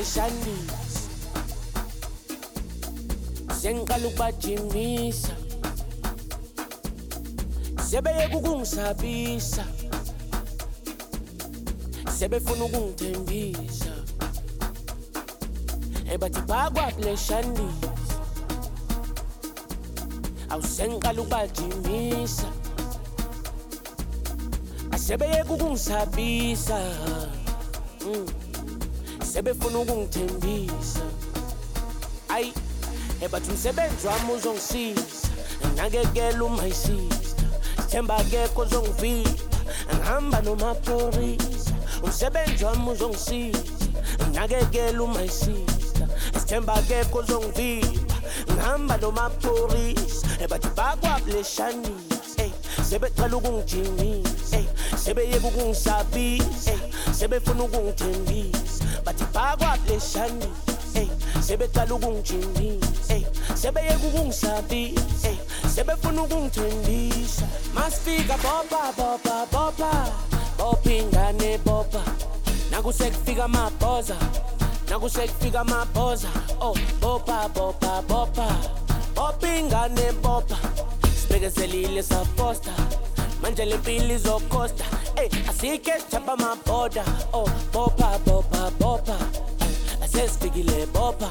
specialist sengalukubajimisa sebeyeka ukungisabisa sebefuna ukungithembisa. Ebathi bakwableshandisa awusengiqala ukubajimisa asebeyeka ukungisabisa mm sebefuna ukungithembisa. Ayi eh, ebathi umsebenzi wami uzongisiza. Nakekela uma isister sithemba akekho ozongivimba ngihamba nomaphorisa umsebenzi wami uzongisiza. Nakekela uma isister sithemba akekho ozongivimba ngihamba nomaphorisa ebathi eh, bakwabuleshanisa eh, sebecela ukungijimisa. Sebeyeka ukungisabisa. Sebefuna ukungithembisa bathi bakwabuleshanisa sebecala ukungijimisa sebeyeka ukungisabisa sebefuna ukungithembisa. Masifika bopa bopa bopa bopha ingane bopa nakusekufika amabhoza nakusekufika amabhoza oh bopa bopa bopa bopha ingane bopa sibekezelile safosta. Manjali pili zokosta hey, asike chapa maboda oh, bopa bopa bopa. Hey, asesifikile bopa.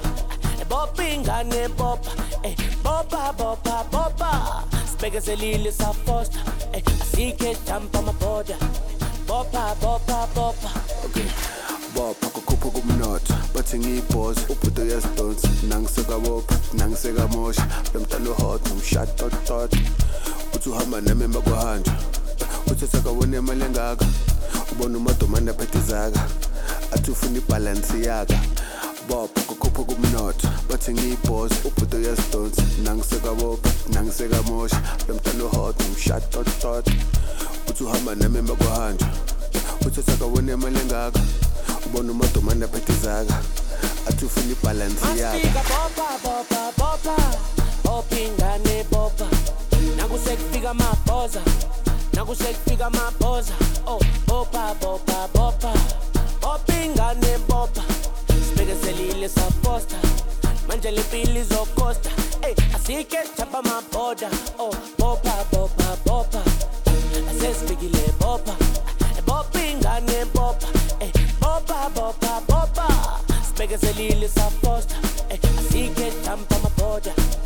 Hey, bopa ingane bopa. Hey, bopa bopa bopa. Sibekezelile safosta hey, asike champa maboda bopa bopa bopa. okay. Bopha kukhupha kumnotho bathi ngiyibhozi ubhudo uyazidonsa. Nangisekabopha nangisekamosha lo mntana uhot nomshatotot uthi uhamba nami emakuhanjwa uthi sakawona imali engaka ubona umadomane aphethe izaka athi ufuna ibhalansi yaka. Bopha kukhupha kumnotho bathi ngiyibhozi ubhudo uyazidonsa. Nangisekabopha nangisekamosha lo mntana uhot nomshatotot uthi uhamba nami emakuhanjwa uthi sakawona imali engaka ubona umadomane aphethe izaka athi ufuna ibhalansi yaka Masifika bopa bopa bopa bopha ingane bopa nakusekufika amabhoza nakusekufika amabhoza. Oh bopa bopa bopa bopha ingane bopa sibekezelile safosta manje le mpilo izokhosta ey asike sithapha amabhoda oh bopa bopa bopa asesifikile bopa bopha ingane bopa niggas that need this off post. Así que tampa me apoya.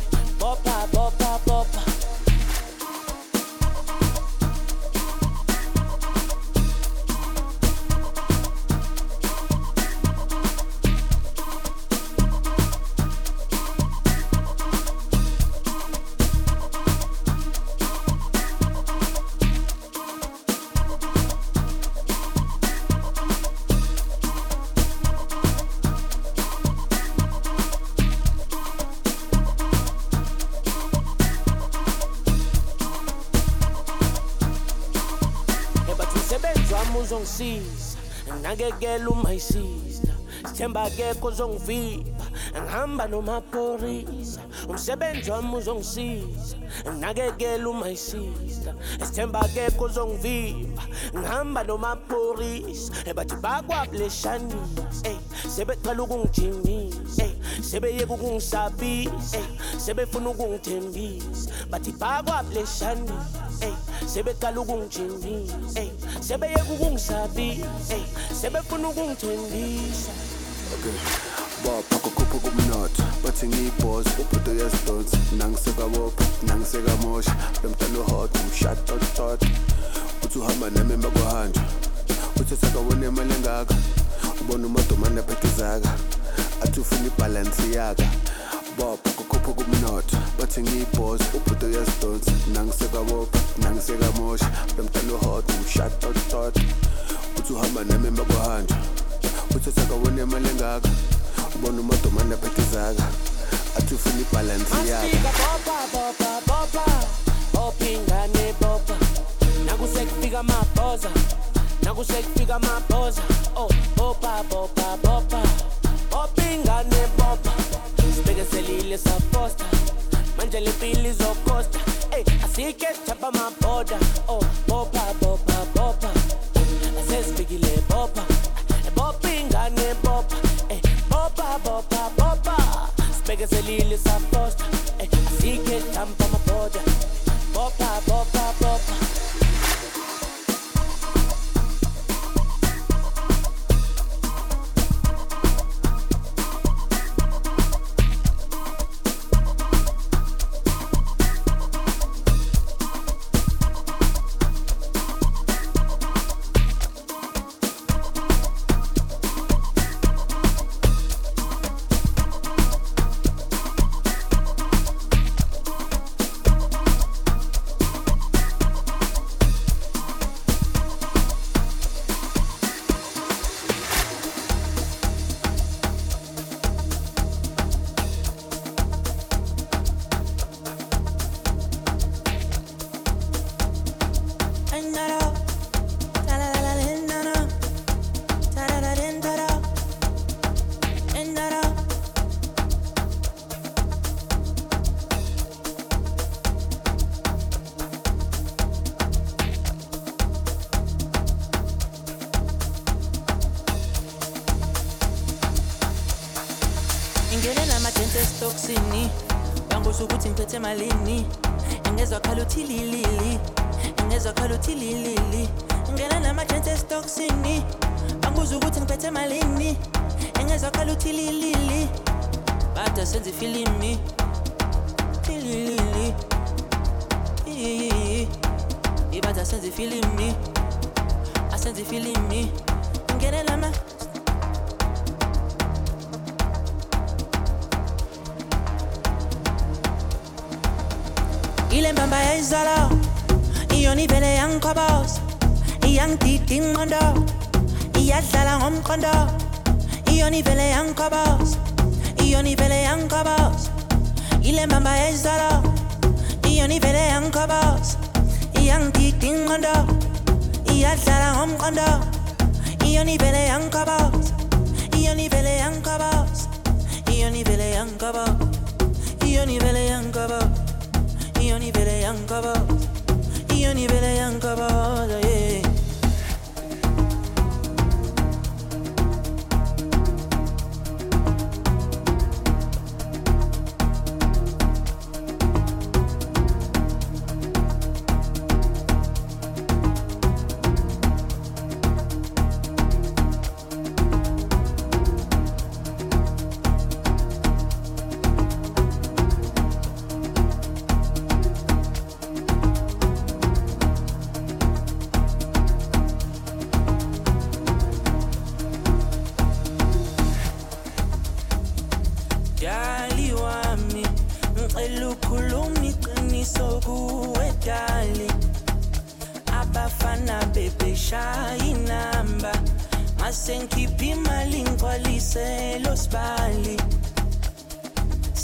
Nakekela uma isister sithemba akekho ozongivimba ngihamba nomaphorisa umsebenzi wami uzongisiza nakekela uma isister sithemba akekho ozongivimba ngihamba nomaphorisa ebathi eh, bakwabuleshanisa ey eh, sebecela ukungijimisa eh, ey sebeyeka ukungisabisa ey sebefuna ukungithembisa. Bathi bakwabuleshanisa ey sebecala ukungijimisa ey sebeyeka ukungisabisa ey sebefuna ukungithembisa. Okay. Bopha kukhupha kumnotho bathi ngiyibhozi ubhudo uyazidonsa. Nangisekabopha nangisekamosha lo mntana uhot nomshatotot uthi uhamba nami emakuhanjwa uthi sakawona imali engaka. Ubona umadomane aphethe izaka athi ufuna ibhalansi yaka bopha kukhupha kumnotho bathi ngiyibhozi ubhudo uyazidonsa. Nangisekabopha nangisekamosha lo mntana uhot nomshatotot uthi uhamba nami emakuhanjwa uthi sakawona imali engaka ubona umadomane aphethe izaka athi ufuna ibhalansi bopa bopa bopa bopa nakusekufika amabhoza nakusekufika amabhoza. Oh bopa bopa bopa bopha ingane bopa sibekezelile safosta manje le mpilo izokhosta ey asike sithapha amabhoda oh bopa bopa bopa asesifikile bopa bopha ingane bopa ey bopa bopa bopa sibekezelile safosta ey asike sithapha amabhoda bopa bopa bopa ingene nama-dance estoksini banguza ukuthi ngiphethe malini. Engezwa khala uthi lilili. Engezwa khala uthi lilili. Ngena nama-dance estoksini banguza ukuthi ngiphethe malini. Engezwa khala uthi lilili. Bada senza ifilimi. Lilili. Ibada senza ifilimi. Asenza ifilimi. Ngene lama ile mbamba yayizolo iyona ivele yangikhobose iyangidida ingqondo iyadlala ngomqondo. Iyona ivele yangikhobose iyona ivele yangikhobose ile mbamba yayizolo iyona ivele yangikhobose iyangidida ingqondo iyadlala ngomqondo. Iyona ivele yangikhobose iyona ivele yangikhobose iyona ivele yangikhobose iyona ivele yangikhobose io ni vele yankaba io ni vele yankaba yeah ngase ngikhiphe imali ngigcwaliselo sibali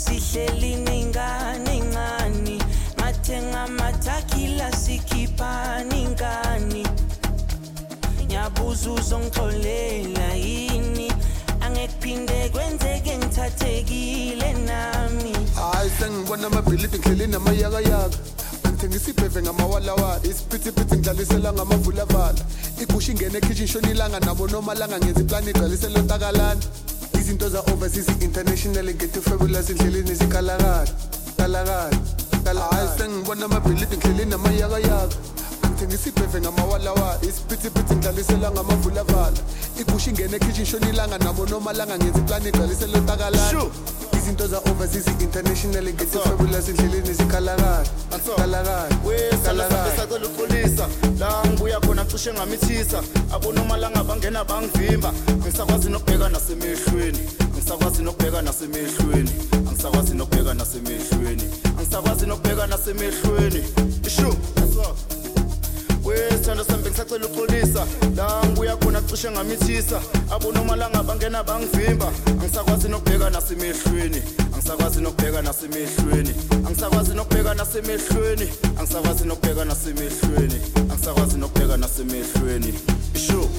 sihleli ney'ngane ey'ncane ngathenga amathakila sikhiphani ingani ngiyabuza uzongixolela yini? Angekuphinde kwenzeke ngithathekile nami. Hayi sengibona amabhilidi ngihleli namayakayaka. Angithengisa ibheve ngamawalawala isiphithiphithi ngidlalisela ngamavulavala. Igusha ingene ekhishin shonilanga nabo nomalanga ngenza iplani ontakalana izinto za-overseas international ngethi fabulous endleleni zikalakala kalakala hayi sengibona amabhilidi ngihleli namayakayaka. Angithengisa ibheve ngamawalawala isiphithiphithi ngidlalisela ngamavulavala igusha ingene ekhishin shonilanga nabo nomalanga ngenza iplani igcwalisela ontakalana izinto za-overseas international ngethi fabulous endleleni zikalakala kalakala wesalasake sacela uxolisa la ngibuya khona cishe ngamithisa. Abonomalanga bangena bangivimba. Ngisakwazi nokubheka nasemehlweni ngisakwazi nokubheka nasemehlweni angisakwazi nokubheka nasemehlweni angisakwazi nokubheka nasemehlweni. Ishu wesithando sami bengisacela uxolisa la ngibuya khona cishe ngamithisa. Abonomalanga bangena bangivimba. Angisakwazi nokubheka nasemehlweni angisakwazi nokubheka nasemehlweni angisakwazi nokubheka nasemehlweni angisakwazi nokubheka nasemehlweni angisakwazi nokubheka nasemehlweni isho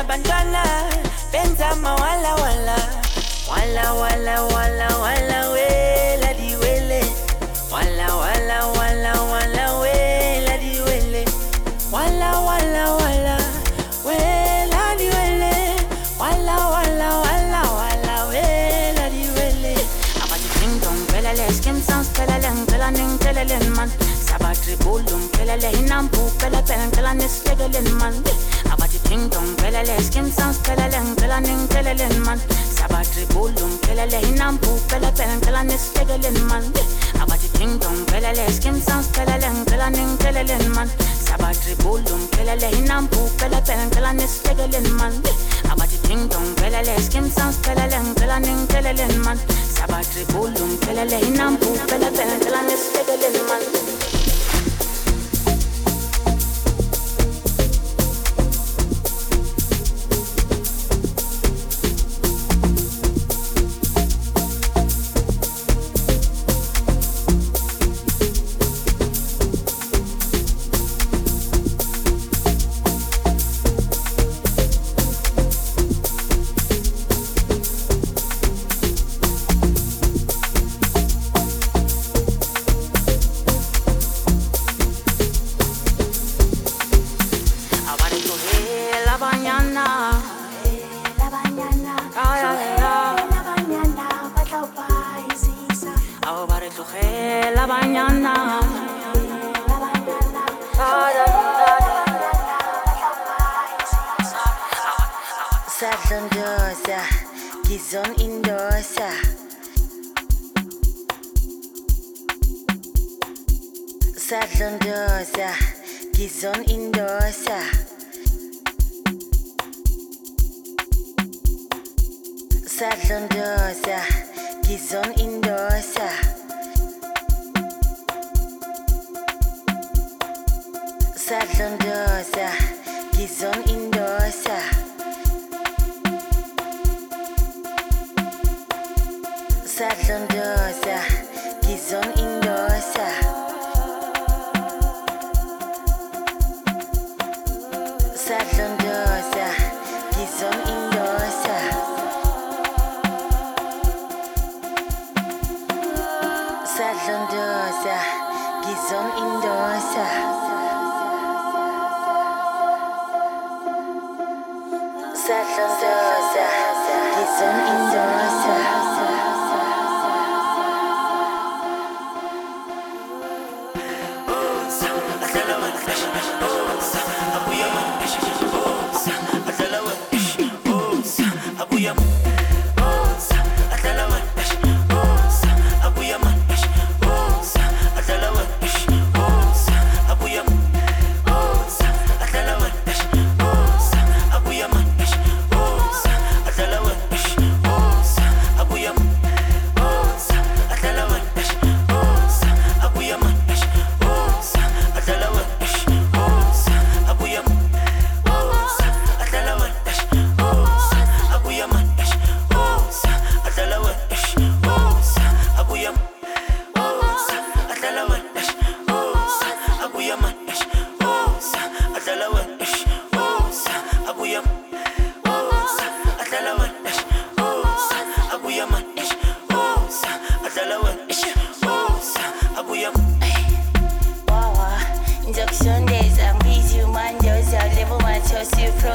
abandona penza mawala wala. Wala wala wala wala wela diwele wala wala wala wala wela diwele wala wala wala di diwele wala wala wala wala wela diwele abati ding dong le skim sans ning man. Sabatri le pen man. Party ting dong pelele Skin sounds peleleng Pelaning pelelen man Sabatri bulum pelele Inampu pelepen Pelanis pegelin man Abati ting dong pelele Skin sounds peleleng man Sabatri bulum pelele Inampu pelepen Pelanis pegelin man Abati ting dong pelele Skin sounds peleleng Pelaning pelelen man Sabatri bulum pelele Inampu pelepen Pelanis pegelin man Southern Dorsa, Gizon in Dorsa. Southern Dorsa, Gizon in Dorsa. Southern Dorsa, Gizon in Dorsa.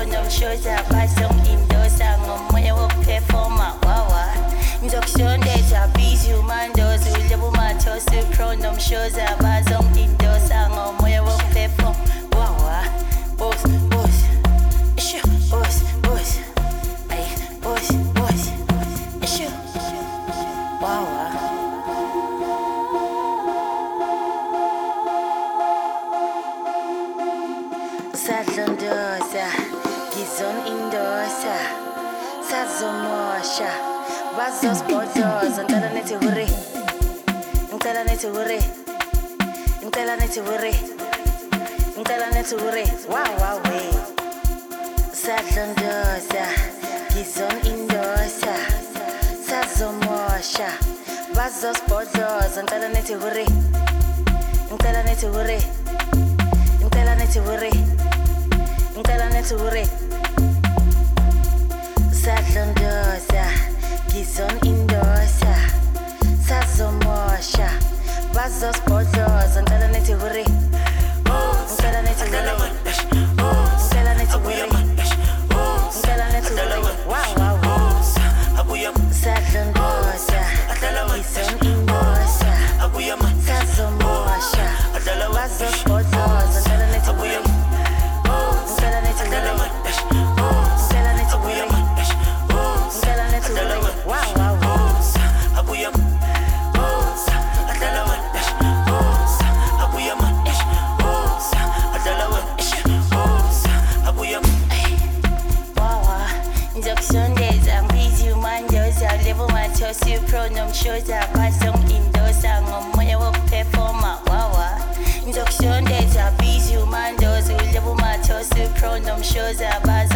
Supro nomshoza bazongindosa pronomshoza bazongindosa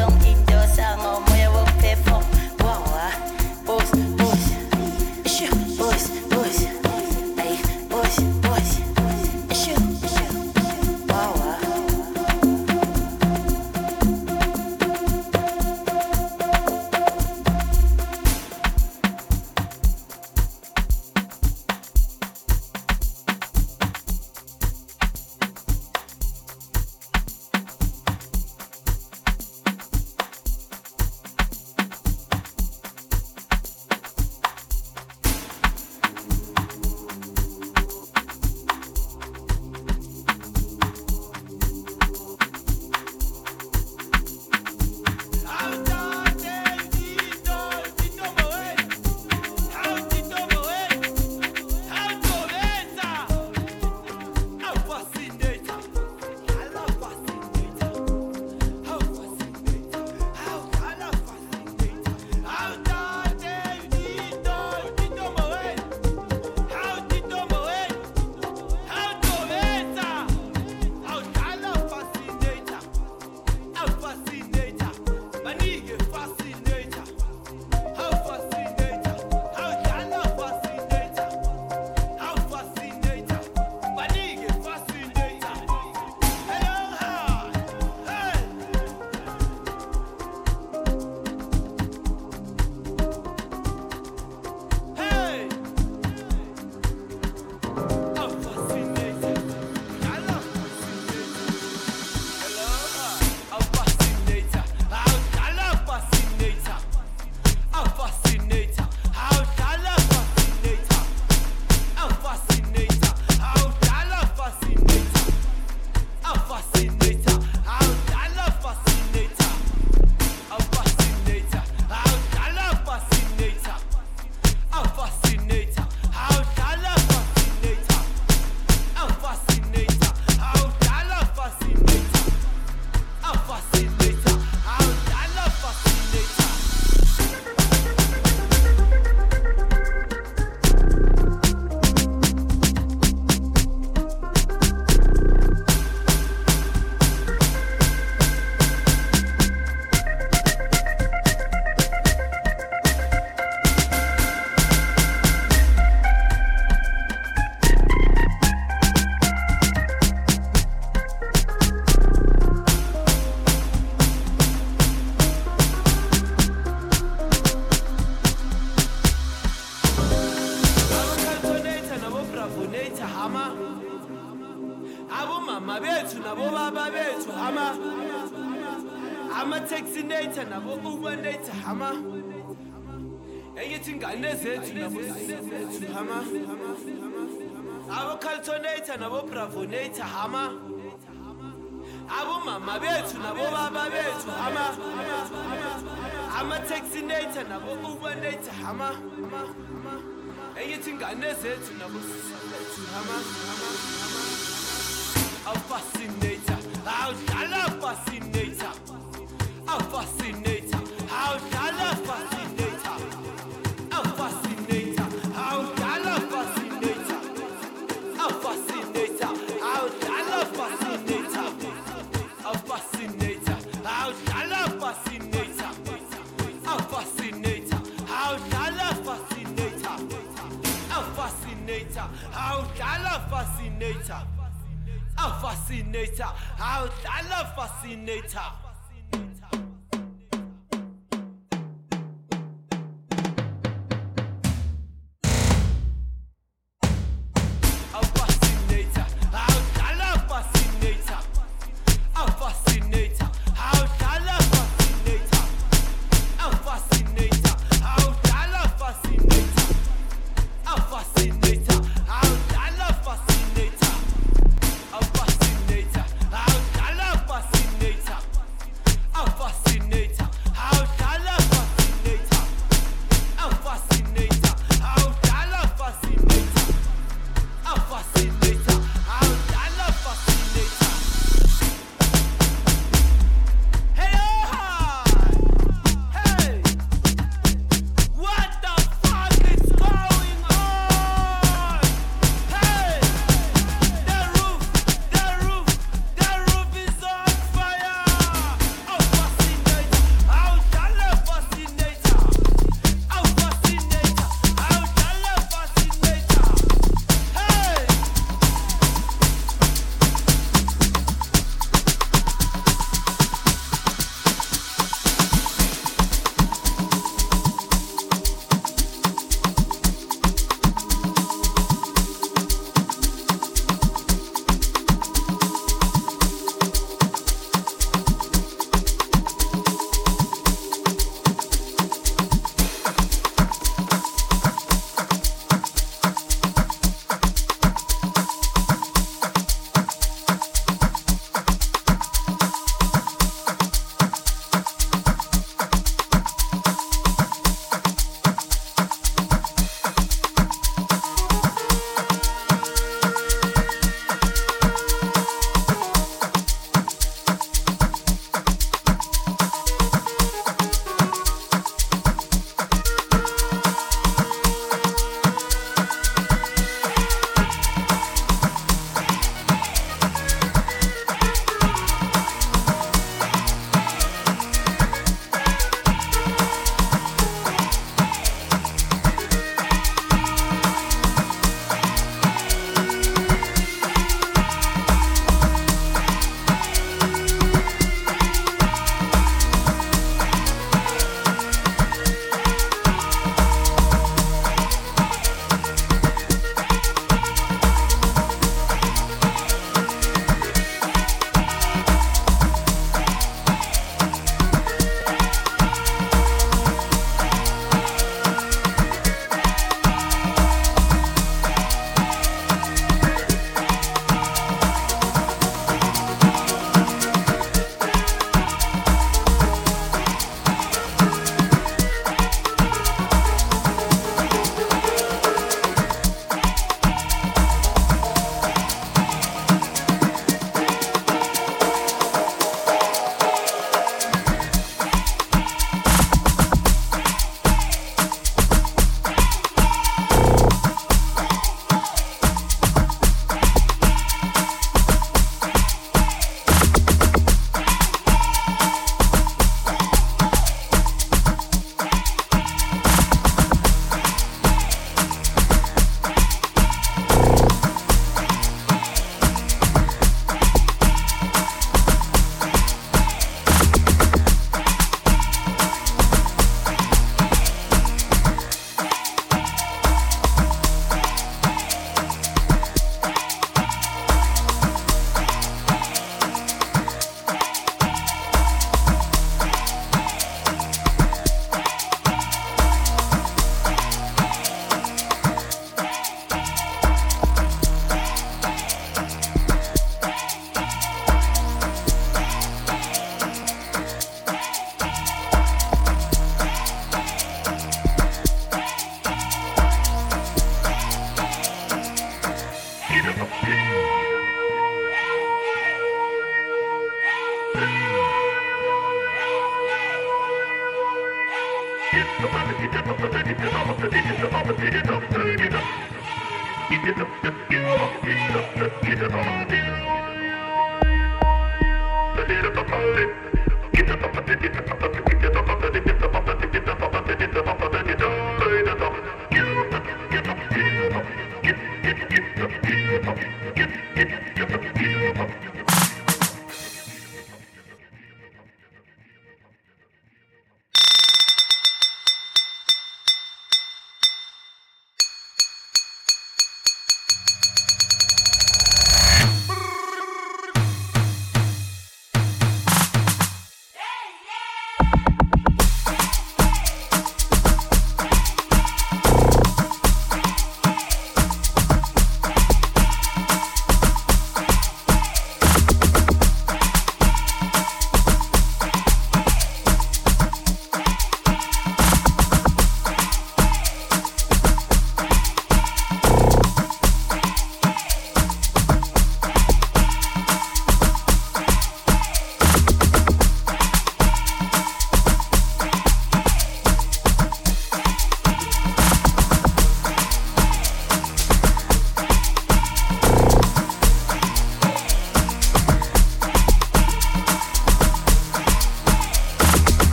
abo-caltonator nabo-bravonator hama. Abomama bethu nabobaba bethu hama. Ama-taxinator nabo-ubanator hama. Engithi ingane zethu nabo zethu hama. Awufascinator awudlala fascinator. Awufascinator fascinator. A fascinator. Awudlala fascinator